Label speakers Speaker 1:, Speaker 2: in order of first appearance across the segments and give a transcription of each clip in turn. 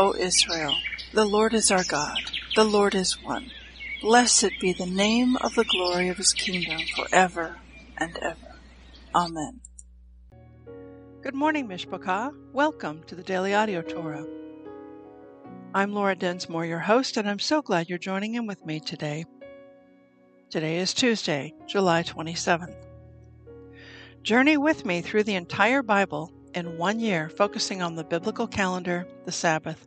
Speaker 1: O Israel, the Lord is our God, the Lord is one. Blessed be the name of the glory of his kingdom forever and ever. Amen. Good morning, Mishpachah. Welcome to the Daily Audio Torah. I'm Laura Densmore, your host, and I'm so glad you're joining in with me today. Today is Tuesday, July 27th. Journey with me through the entire Bible in one year, focusing on the biblical calendar, the Sabbath,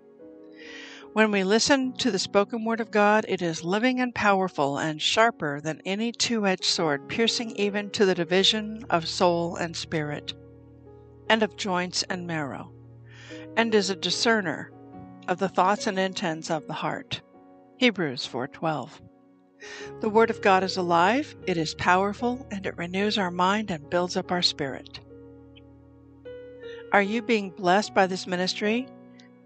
Speaker 1: When we listen to the spoken word of God, it is living and powerful and sharper than any two edged sword, piercing even to the division of soul and spirit, and of joints and marrow, and is a discerner of the thoughts and intents of the heart. Hebrews 4:12. The word of God is alive, it is powerful, and it renews our mind and builds up our spirit. Are you being blessed by this ministry?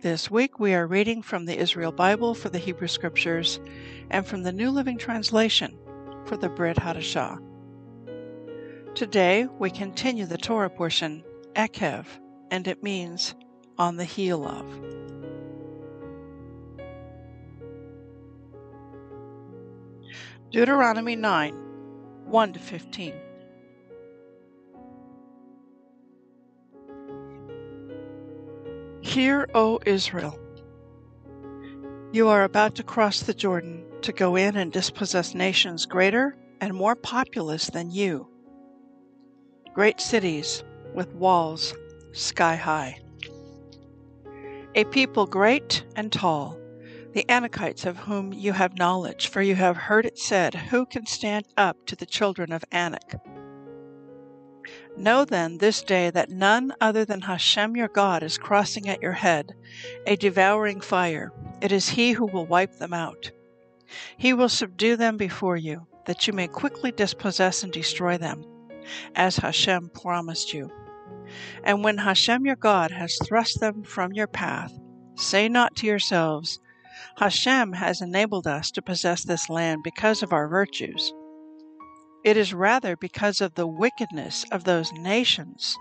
Speaker 1: This week we are reading from the Israel Bible for the Hebrew Scriptures and from the New Living Translation for the Brit Hadashah. Today we continue the Torah portion, Ekev, and it means on the heel of. Deuteronomy 9 1 to 15. Hear, O Israel. You are about to cross the Jordan to go in and dispossess nations greater and more populous than you. Great cities with walls sky high. A people great and tall, the Anakites of whom you have knowledge, for you have heard it said, Who can stand up to the children of Anak? Know then this day that none other than Hashem your God is crossing at your head, a devouring fire. It is He who will wipe them out. He will subdue them before you, that you may quickly dispossess and destroy them, as Hashem promised you. And when Hashem your God has thrust them from your path, say not to yourselves, Hashem has enabled us to possess this land because of our virtues. It is rather because of the wickedness of those nations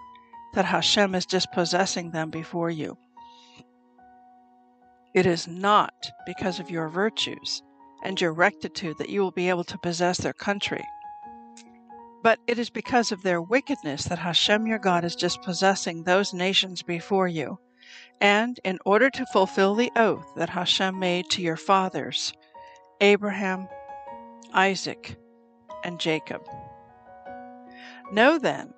Speaker 1: that Hashem is dispossessing them before you. It is not because of your virtues and your rectitude that you will be able to possess their country. But it is because of their wickedness that Hashem your God is dispossessing those nations before you, and in order to fulfill the oath that Hashem made to your fathers, Abraham, Isaac, and Jacob. Know then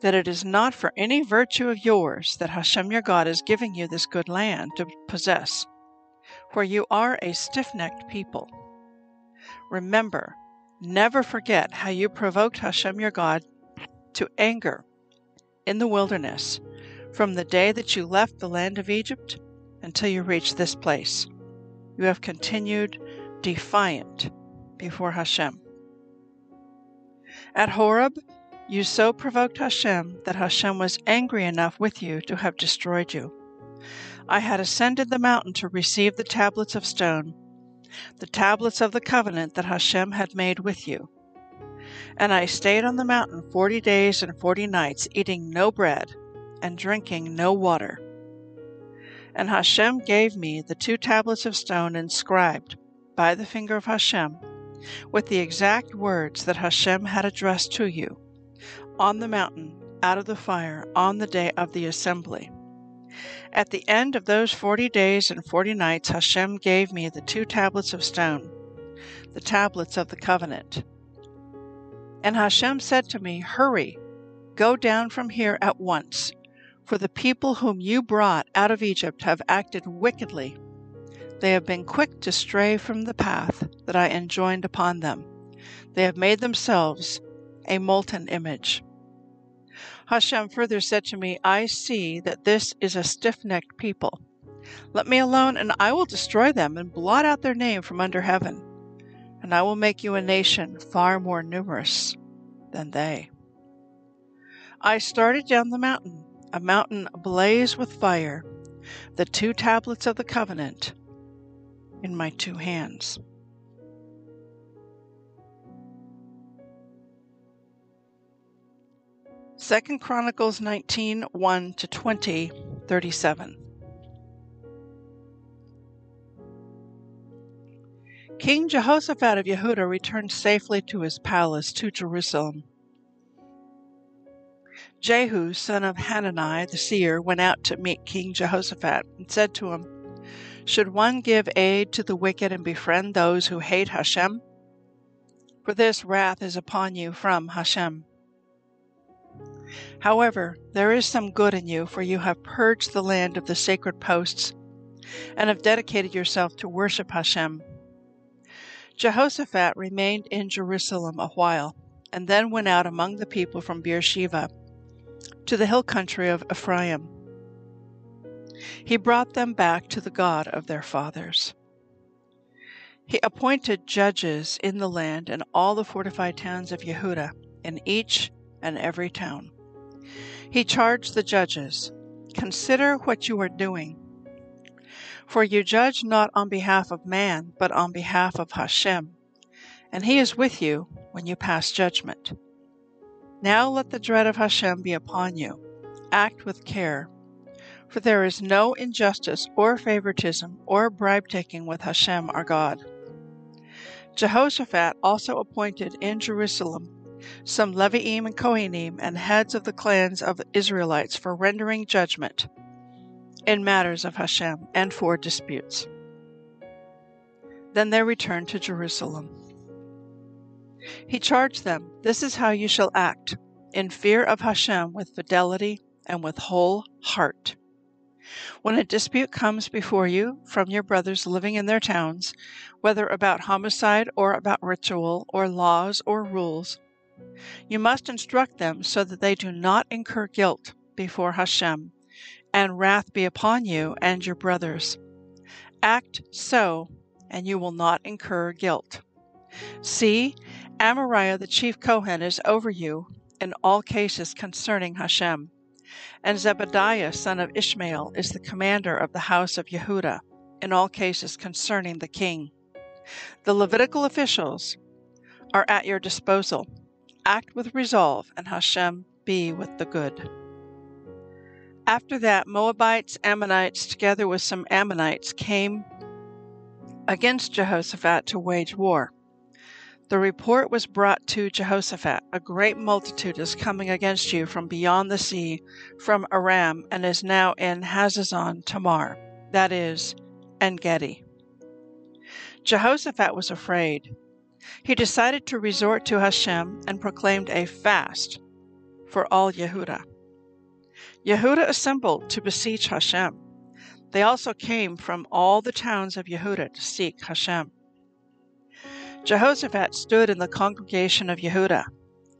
Speaker 1: that it is not for any virtue of yours that Hashem your God is giving you this good land to possess, for you are a stiff necked people. Remember, never forget how you provoked Hashem your God to anger in the wilderness from the day that you left the land of Egypt until you reached this place. You have continued defiant before Hashem. At Horeb, you so provoked Hashem that Hashem was angry enough with you to have destroyed you. I had ascended the mountain to receive the tablets of stone, the tablets of the covenant that Hashem had made with you. And I stayed on the mountain forty days and forty nights, eating no bread and drinking no water. And Hashem gave me the two tablets of stone inscribed by the finger of Hashem with the exact words that Hashem had addressed to you on the mountain out of the fire on the day of the assembly. At the end of those forty days and forty nights, Hashem gave me the two tablets of stone, the tablets of the covenant. And Hashem said to me, Hurry, go down from here at once, for the people whom you brought out of Egypt have acted wickedly. They have been quick to stray from the path that I enjoined upon them. They have made themselves a molten image. Hashem further said to me, I see that this is a stiff necked people. Let me alone, and I will destroy them and blot out their name from under heaven. And I will make you a nation far more numerous than they. I started down the mountain, a mountain ablaze with fire, the two tablets of the covenant in my two hands. Second Chronicles 19 1 to 20 37. King Jehoshaphat of Yehuda returned safely to his palace to Jerusalem. Jehu, son of Hanani the seer, went out to meet King Jehoshaphat and said to him, Should one give aid to the wicked and befriend those who hate Hashem? For this wrath is upon you from Hashem. However, there is some good in you, for you have purged the land of the sacred posts and have dedicated yourself to worship Hashem. Jehoshaphat remained in Jerusalem a while, and then went out among the people from Beersheba to the hill country of Ephraim. He brought them back to the God of their fathers. He appointed judges in the land and all the fortified towns of Yehuda, in each and every town. He charged the judges, Consider what you are doing. For you judge not on behalf of man, but on behalf of Hashem, and he is with you when you pass judgment. Now let the dread of Hashem be upon you. Act with care, for there is no injustice or favoritism or bribe taking with Hashem our God. Jehoshaphat also appointed in Jerusalem some Leviim and Kohanim and heads of the clans of the Israelites for rendering judgment in matters of Hashem and for disputes. Then they returned to Jerusalem. He charged them, This is how you shall act, in fear of Hashem with fidelity and with whole heart. When a dispute comes before you from your brothers living in their towns, whether about homicide or about ritual or laws or rules, you must instruct them so that they do not incur guilt before Hashem, and wrath be upon you and your brothers. Act so, and you will not incur guilt. See, Amariah the chief Kohen is over you in all cases concerning Hashem, and Zebadiah son of Ishmael is the commander of the house of Yehuda in all cases concerning the king. The Levitical officials are at your disposal Act with resolve, and Hashem be with the good. After that, Moabites, Ammonites, together with some Ammonites, came against Jehoshaphat to wage war. The report was brought to Jehoshaphat A great multitude is coming against you from beyond the sea, from Aram, and is now in Hazazon Tamar, that is, En Gedi. Jehoshaphat was afraid. He decided to resort to Hashem and proclaimed a fast for all Yehuda. Yehuda assembled to besiege Hashem. They also came from all the towns of Yehuda to seek Hashem. Jehoshaphat stood in the congregation of Yehuda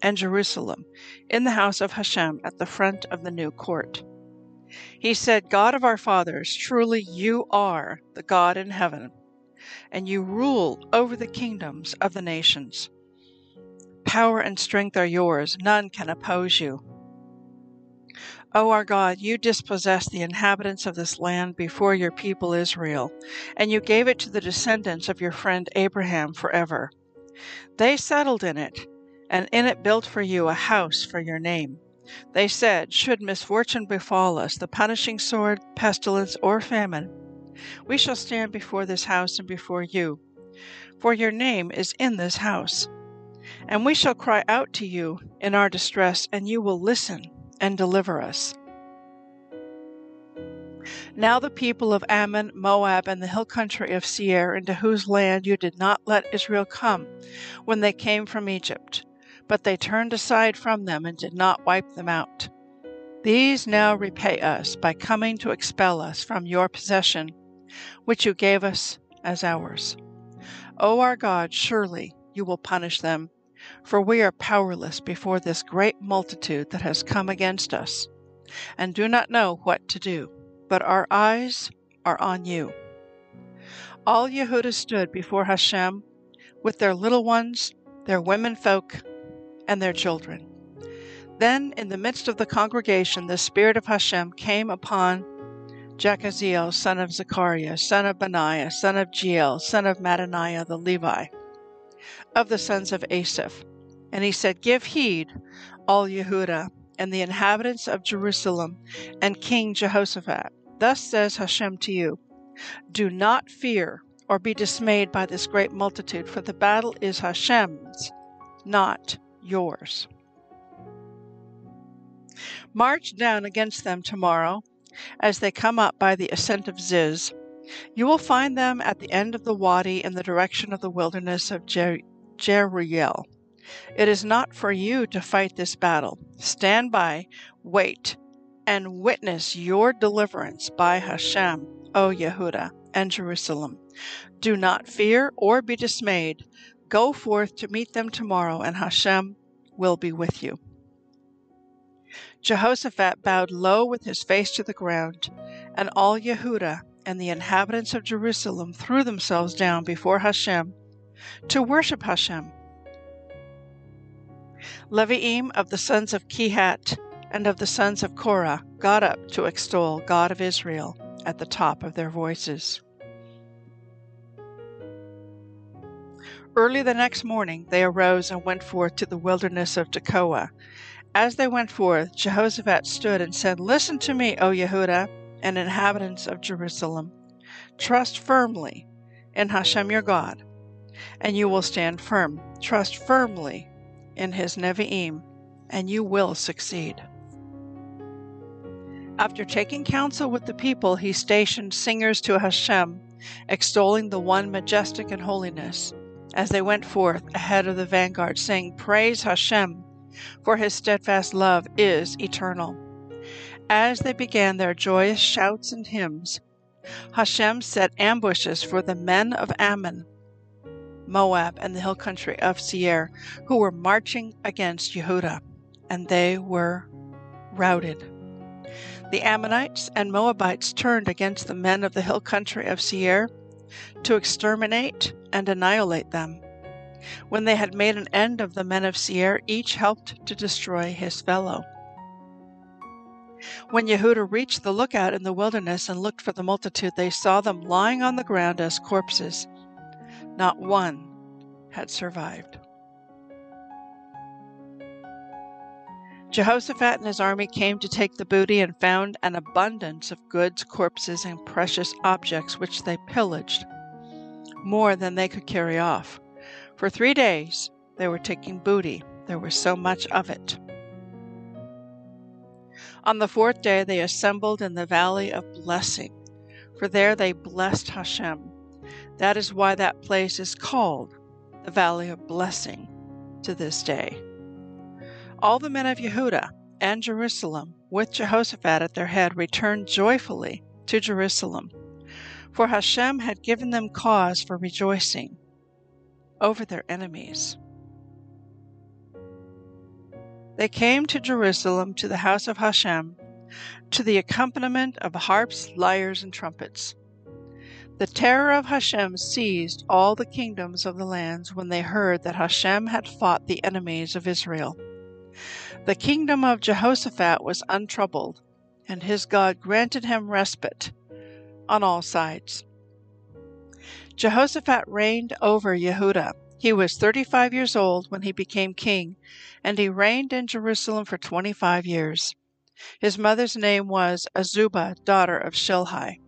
Speaker 1: and Jerusalem in the house of Hashem at the front of the new court. He said, God of our fathers, truly you are the God in heaven and you rule over the kingdoms of the nations. Power and strength are yours, none can oppose you. O our God, you dispossessed the inhabitants of this land before your people Israel, and you gave it to the descendants of your friend Abraham forever. They settled in it, and in it built for you a house for your name. They said, Should misfortune befall us, the punishing sword, pestilence, or famine, we shall stand before this house and before you, for your name is in this house. And we shall cry out to you in our distress, and you will listen and deliver us. Now the people of Ammon, Moab, and the hill country of Seir, into whose land you did not let Israel come when they came from Egypt, but they turned aside from them and did not wipe them out. These now repay us by coming to expel us from your possession, which you gave us as ours. O our God, surely you will punish them, for we are powerless before this great multitude that has come against us, and do not know what to do, but our eyes are on you. All Yehudah stood before Hashem with their little ones, their women folk, and their children. Then, in the midst of the congregation, the Spirit of Hashem came upon Jahaziel, son of Zechariah, son of Benaiah, son of Jeiel, son of Mattaniah the Levi, of the sons of Asaph. And he said, Give heed, all Yehudah, and the inhabitants of Jerusalem, and King Jehoshaphat. Thus says Hashem to you Do not fear or be dismayed by this great multitude, for the battle is Hashem's, not yours. March down against them tomorrow as they come up by the ascent of Ziz. You will find them at the end of the wadi in the direction of the wilderness of Jer- Jeriel. It is not for you to fight this battle. Stand by, wait, and witness your deliverance by Hashem, O Yehuda, and Jerusalem. Do not fear or be dismayed. Go forth to meet them tomorrow, and Hashem will be with you. Jehoshaphat bowed low with his face to the ground, and all Yehudah and the inhabitants of Jerusalem threw themselves down before Hashem to worship Hashem. Leviim of the sons of Kehat and of the sons of Korah got up to extol God of Israel at the top of their voices. Early the next morning they arose and went forth to the wilderness of Tekoa. As they went forth, Jehoshaphat stood and said, Listen to me, O Yehudah and inhabitants of Jerusalem. Trust firmly in Hashem your God, and you will stand firm. Trust firmly in his Nevi'im, and you will succeed. After taking counsel with the people, he stationed singers to Hashem, extolling the one majestic in holiness as they went forth ahead of the vanguard, saying, Praise Hashem, for his steadfast love is eternal. As they began their joyous shouts and hymns, Hashem set ambushes for the men of Ammon, Moab, and the hill country of Seir, who were marching against Yehudah, and they were routed. The Ammonites and Moabites turned against the men of the hill country of Seir to exterminate and annihilate them. When they had made an end of the men of Seir, each helped to destroy his fellow. When Yehudah reached the lookout in the wilderness and looked for the multitude, they saw them lying on the ground as corpses. Not one had survived. Jehoshaphat and his army came to take the booty and found an abundance of goods, corpses, and precious objects which they pillaged, more than they could carry off. For three days they were taking booty, there was so much of it. On the fourth day they assembled in the valley of blessing, for there they blessed Hashem. That is why that place is called the valley of blessing to this day. All the men of Yehuda and Jerusalem, with Jehoshaphat at their head, returned joyfully to Jerusalem, for Hashem had given them cause for rejoicing over their enemies. They came to Jerusalem to the house of Hashem, to the accompaniment of harps, lyres, and trumpets. The terror of Hashem seized all the kingdoms of the lands when they heard that Hashem had fought the enemies of Israel. The kingdom of Jehoshaphat was untroubled, and his God granted him respite on all sides. Jehoshaphat reigned over Yehudah. He was 35 years old when he became king, and he reigned in Jerusalem for 25 years. His mother's name was Azubah, daughter of Shilhi.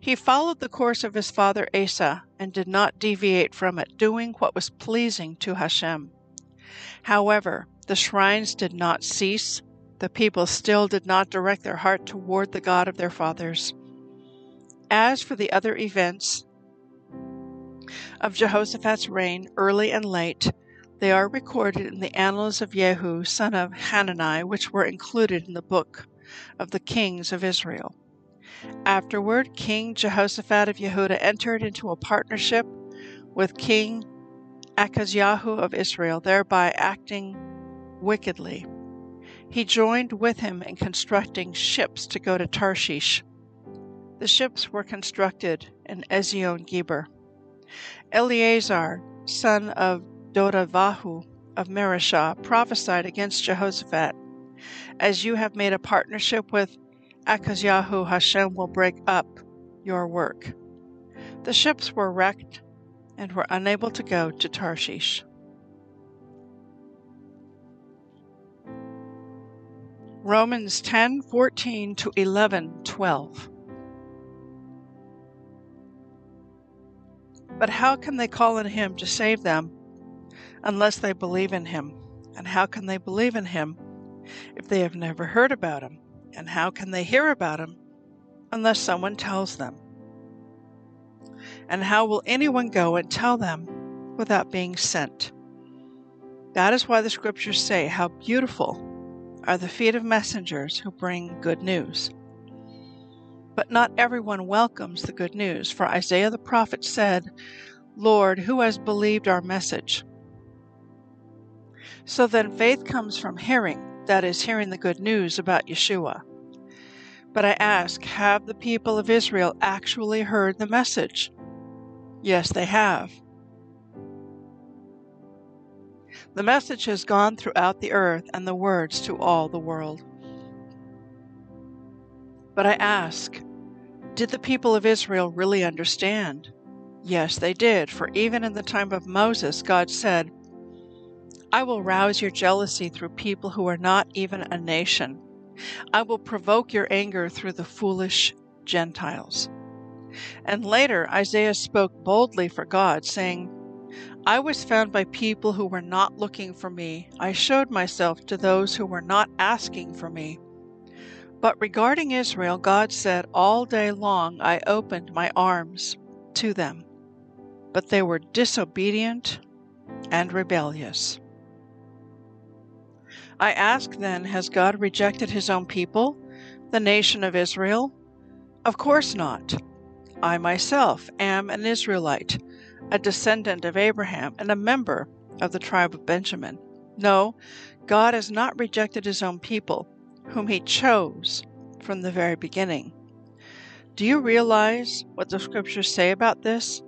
Speaker 1: He followed the course of his father Asa and did not deviate from it, doing what was pleasing to Hashem. However, the shrines did not cease. The people still did not direct their heart toward the God of their fathers. As for the other events of Jehoshaphat's reign, early and late, they are recorded in the annals of Jehu, son of Hanani, which were included in the book of the kings of Israel. Afterward, King Jehoshaphat of Yehuda entered into a partnership with King Achazyahu of Israel, thereby acting wickedly. He joined with him in constructing ships to go to Tarshish. The ships were constructed in Ezion Geber. Eliezer, son of Dodavahu of Mareshah, prophesied against Jehoshaphat. As you have made a partnership with Achazyahu, Hashem will break up your work. The ships were wrecked and were unable to go to Tarshish. Romans 10:14 to 11:12 But how can they call on him to save them unless they believe in him? And how can they believe in him if they have never heard about him? And how can they hear about him unless someone tells them? And how will anyone go and tell them without being sent? That is why the scriptures say, How beautiful are the feet of messengers who bring good news. But not everyone welcomes the good news, for Isaiah the prophet said, Lord, who has believed our message? So then faith comes from hearing, that is, hearing the good news about Yeshua. But I ask, have the people of Israel actually heard the message? Yes, they have. The message has gone throughout the earth and the words to all the world. But I ask, did the people of Israel really understand? Yes, they did, for even in the time of Moses, God said, I will rouse your jealousy through people who are not even a nation. I will provoke your anger through the foolish Gentiles. And later, Isaiah spoke boldly for God, saying, I was found by people who were not looking for me. I showed myself to those who were not asking for me. But regarding Israel, God said, All day long I opened my arms to them. But they were disobedient and rebellious. I ask then, has God rejected his own people, the nation of Israel? Of course not. I myself am an Israelite, a descendant of Abraham, and a member of the tribe of Benjamin. No, God has not rejected his own people, whom he chose from the very beginning. Do you realize what the scriptures say about this?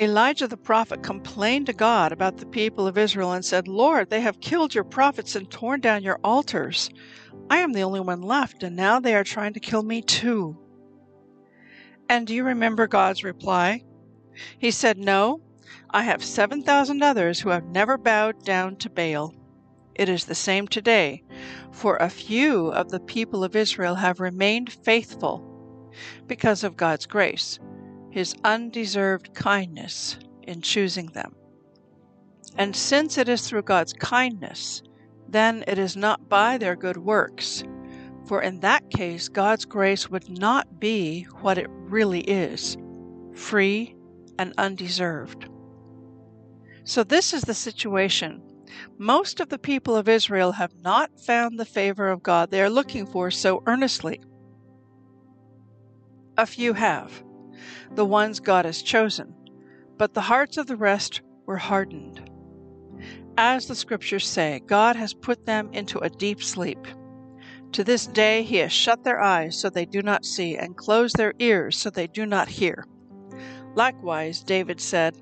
Speaker 1: Elijah the prophet complained to God about the people of Israel and said, Lord, they have killed your prophets and torn down your altars. I am the only one left, and now they are trying to kill me too. And do you remember God's reply? He said, No, I have 7,000 others who have never bowed down to Baal. It is the same today, for a few of the people of Israel have remained faithful because of God's grace his undeserved kindness in choosing them. And since it is through God's kindness, then it is not by their good works, for in that case God's grace would not be what it really is free and undeserved. So, this is the situation. Most of the people of Israel have not found the favor of God they are looking for so earnestly. A few have the ones God has chosen, but the hearts of the rest were hardened. As the scriptures say, God has put them into a deep sleep. To this day he has shut their eyes so they do not see, and closed their ears so they do not hear. Likewise, David said,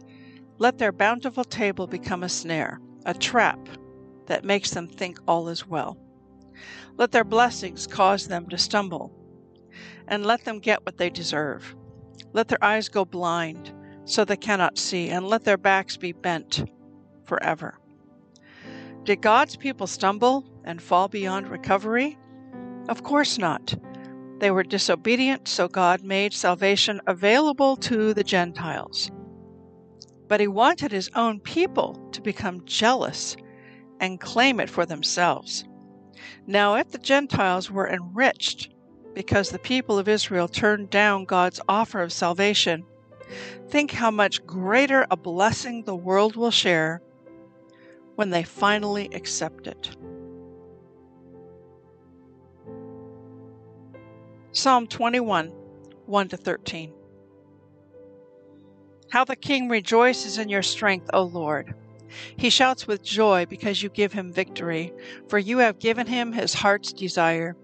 Speaker 1: Let their bountiful table become a snare, a trap that makes them think all is well. Let their blessings cause them to stumble, and let them get what they deserve. Let their eyes go blind, so they cannot see, and let their backs be bent forever. Did God's people stumble and fall beyond recovery? Of course not. They were disobedient, so God made salvation available to the Gentiles. But He wanted His own people to become jealous and claim it for themselves. Now, if the Gentiles were enriched because the people of Israel turned down God's offer of salvation, think how much greater a blessing the world will share when they finally accept it. Psalm 21 1 to 13. How the king rejoices in your strength, O Lord. He shouts with joy because you give him victory, for you have given him his heart's desire.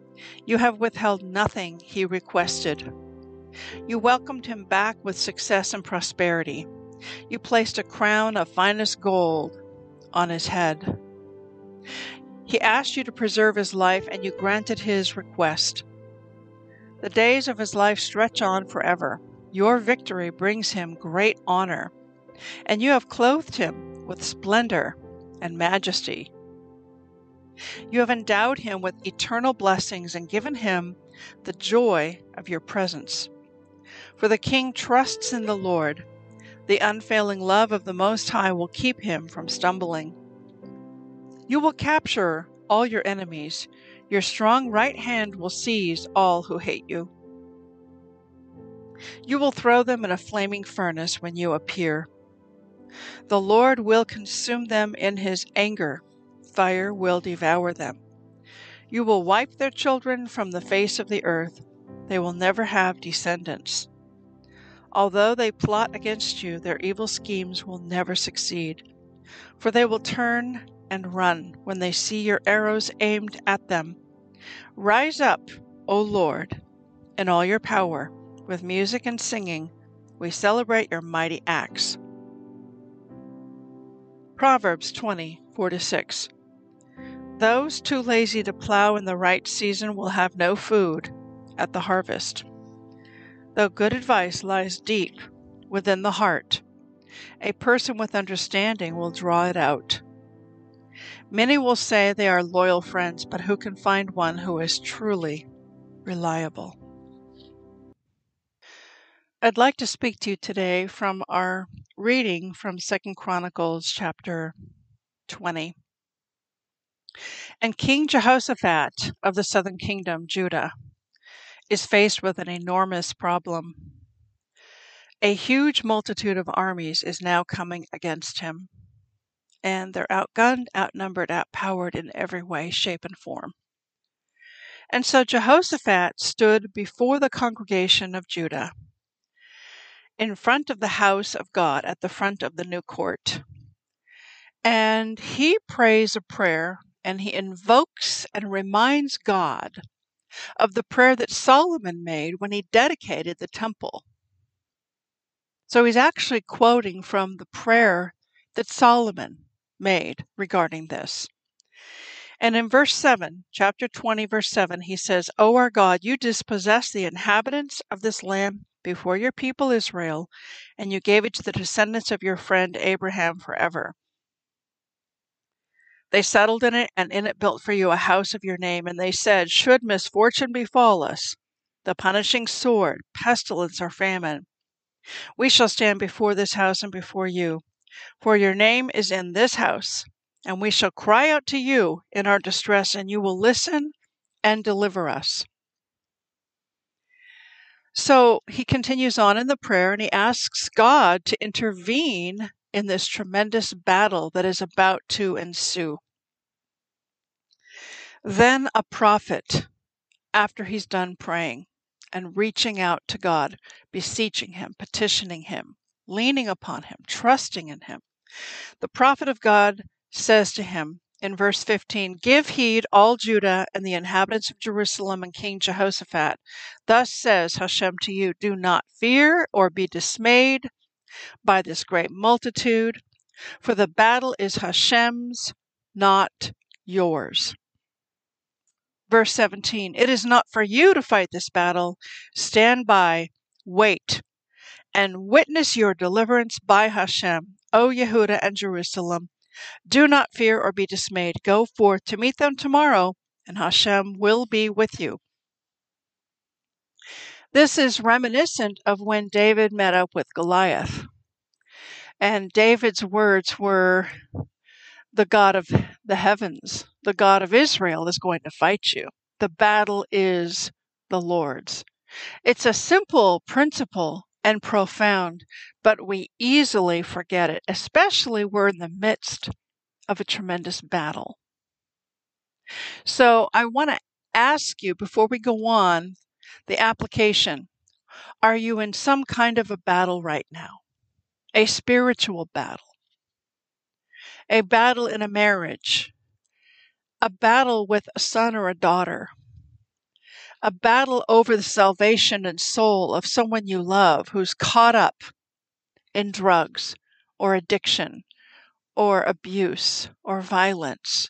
Speaker 1: You have withheld nothing he requested. You welcomed him back with success and prosperity. You placed a crown of finest gold on his head. He asked you to preserve his life, and you granted his request. The days of his life stretch on forever. Your victory brings him great honor, and you have clothed him with splendor and majesty. You have endowed him with eternal blessings and given him the joy of your presence. For the king trusts in the Lord. The unfailing love of the Most High will keep him from stumbling. You will capture all your enemies. Your strong right hand will seize all who hate you. You will throw them in a flaming furnace when you appear. The Lord will consume them in his anger, fire will devour them. You will wipe their children from the face of the earth, they will never have descendants. Although they plot against you, their evil schemes will never succeed, for they will turn and run when they see your arrows aimed at them. Rise up, O Lord, in all your power. With music and singing, we celebrate your mighty acts. Proverbs 20 4 6. Those too lazy to plow in the right season will have no food at the harvest. Though good advice lies deep within the heart, a person with understanding will draw it out. Many will say they are loyal friends, but who can find one who is truly reliable? I'd like to speak to you today from our reading from Second Chronicles chapter 20. And King Jehoshaphat of the southern kingdom, Judah, is faced with an enormous problem. A huge multitude of armies is now coming against him and they're outgunned, outnumbered, outpowered in every way, shape, and form. And so Jehoshaphat stood before the congregation of Judah in front of the house of God at the front of the new court. And he prays a prayer and he invokes and reminds God of the prayer that Solomon made when he dedicated the temple. So he's actually quoting from the prayer that Solomon made regarding this. And in verse 7, chapter 20, verse 7, he says, O our God, you dispossess the inhabitants of this land before your people Israel, and you gave it to the descendants of your friend Abraham forever. They settled in it, and in it built for you a house of your name. And they said, Should misfortune befall us, the punishing sword, pestilence, or famine, we shall stand before this house and before you. For your name is in this house, and we shall cry out to you in our distress, and you will listen and deliver us. So he continues on in the prayer and he asks God to intervene in this tremendous battle that is about to ensue. Then a prophet, after he's done praying and reaching out to God, beseeching him, petitioning him, leaning upon him, trusting in him. The prophet of God says to him in verse 15 Give heed, all Judah and the inhabitants of Jerusalem and King Jehoshaphat. Thus says Hashem to you Do not fear or be dismayed by this great multitude, for the battle is Hashem's, not yours. Verse 17 It is not for you to fight this battle. Stand by, wait, and witness your deliverance by Hashem, O Yehuda and Jerusalem. Do not fear or be dismayed. Go forth to meet them tomorrow, and Hashem will be with you. This is reminiscent of when David met up with Goliath. And David's words were, The God of the heavens, the God of Israel is going to fight you. The battle is the Lord's. It's a simple principle and profound, but we easily forget it, especially we're in the midst of a tremendous battle. So I want to ask you before we go on the application. Are you in some kind of a battle right now? A spiritual battle, a battle in a marriage, a battle with a son or a daughter, a battle over the salvation and soul of someone you love who's caught up in drugs or addiction or abuse or violence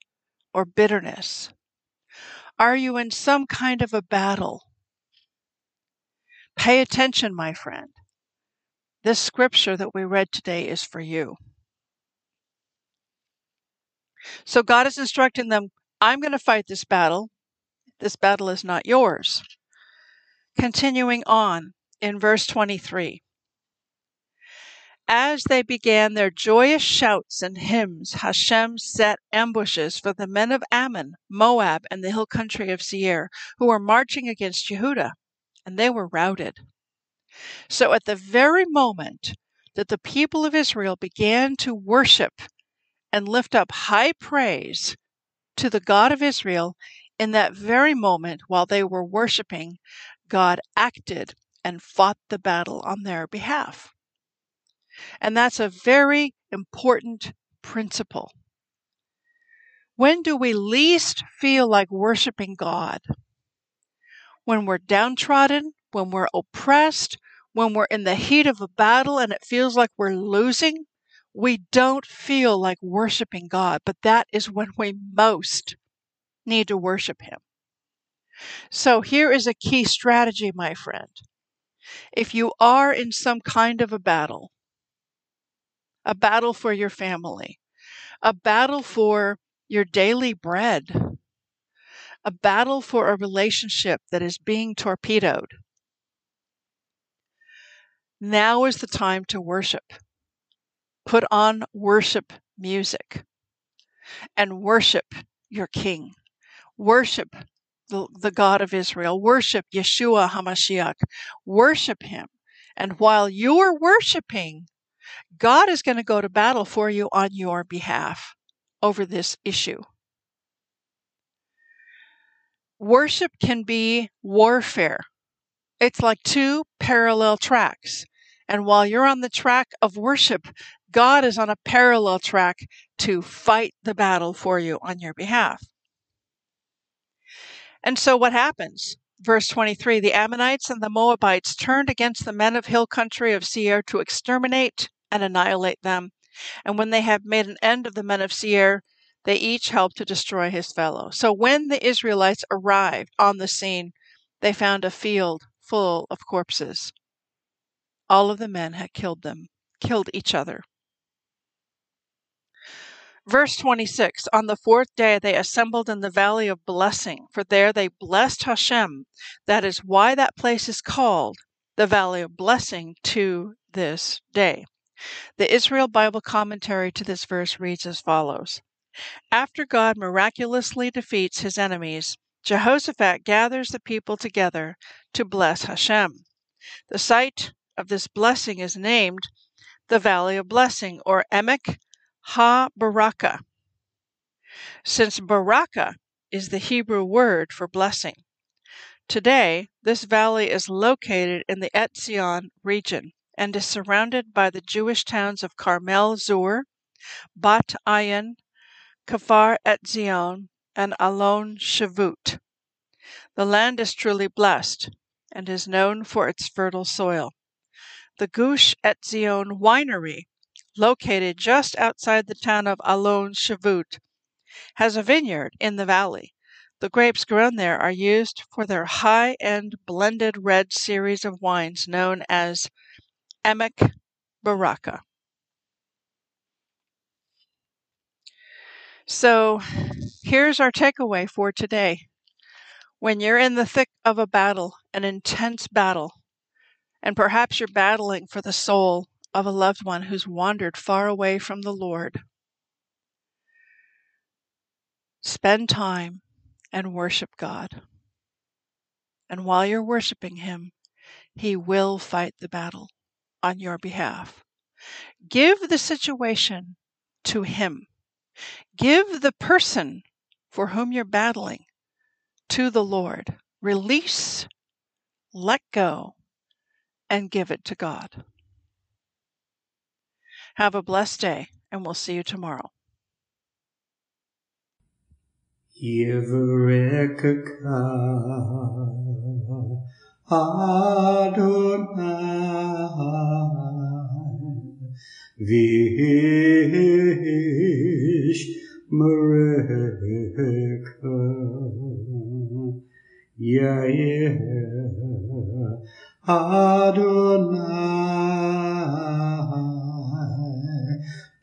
Speaker 1: or bitterness? Are you in some kind of a battle? Pay attention, my friend. This scripture that we read today is for you. So God is instructing them I'm going to fight this battle. This battle is not yours. Continuing on in verse 23. As they began their joyous shouts and hymns, Hashem set ambushes for the men of Ammon, Moab, and the hill country of Seir, who were marching against Yehudah, and they were routed. So at the very moment that the people of Israel began to worship and lift up high praise to the God of Israel, in that very moment while they were worshiping, God acted and fought the battle on their behalf. And that's a very important principle. When do we least feel like worshiping God? When we're downtrodden, when we're oppressed, when we're in the heat of a battle and it feels like we're losing, we don't feel like worshiping God, but that is when we most need to worship Him. So here is a key strategy, my friend. If you are in some kind of a battle, a battle for your family, a battle for your daily bread, a battle for a relationship that is being torpedoed, now is the time to worship. Put on worship music and worship your King. Worship the, the God of Israel. Worship Yeshua HaMashiach. Worship Him. And while you're worshiping, God is going to go to battle for you on your behalf over this issue. Worship can be warfare. It's like two parallel tracks. And while you're on the track of worship, God is on a parallel track to fight the battle for you on your behalf. And so what happens? Verse 23 The Ammonites and the Moabites turned against the men of hill country of Seir to exterminate and annihilate them. And when they had made an end of the men of Seir, they each helped to destroy his fellow. So when the Israelites arrived on the scene, they found a field full of corpses. All of the men had killed them, killed each other. Verse 26 On the fourth day they assembled in the valley of blessing, for there they blessed Hashem. That is why that place is called the valley of blessing to this day. The Israel Bible commentary to this verse reads as follows After God miraculously defeats his enemies, Jehoshaphat gathers the people together to bless Hashem. The site of this blessing is named the Valley of Blessing or Emek Ha Baraka, since Baraka is the Hebrew word for blessing. Today, this valley is located in the Etzion region and is surrounded by the Jewish towns of Karmei Tzur, Bat Ayin, Kfar Etzion, and Alon Shavut. The land is truly blessed and is known for its fertile soil. The Gush Etzion Winery, located just outside the town of Alon Shavut, has a vineyard in the valley. The grapes grown there are used for their high end blended red series of wines known as Emek Baraka. So here's our takeaway for today. When you're in the thick of a battle, an intense battle, and perhaps you're battling for the soul of a loved one who's wandered far away from the Lord, spend time and worship God. And while you're worshiping Him, He will fight the battle on your behalf. Give the situation to Him. Give the person for whom you're battling to the Lord. Release, let go, and give it to God. Have a blessed day, and we'll see you tomorrow.
Speaker 2: Adonai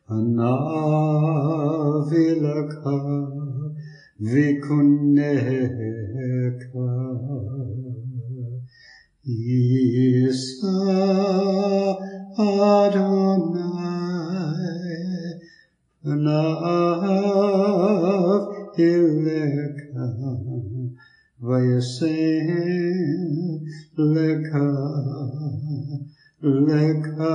Speaker 2: Panavilaka Vikuneka Isa Adonai Panav Ileka Vayasem Leka Leka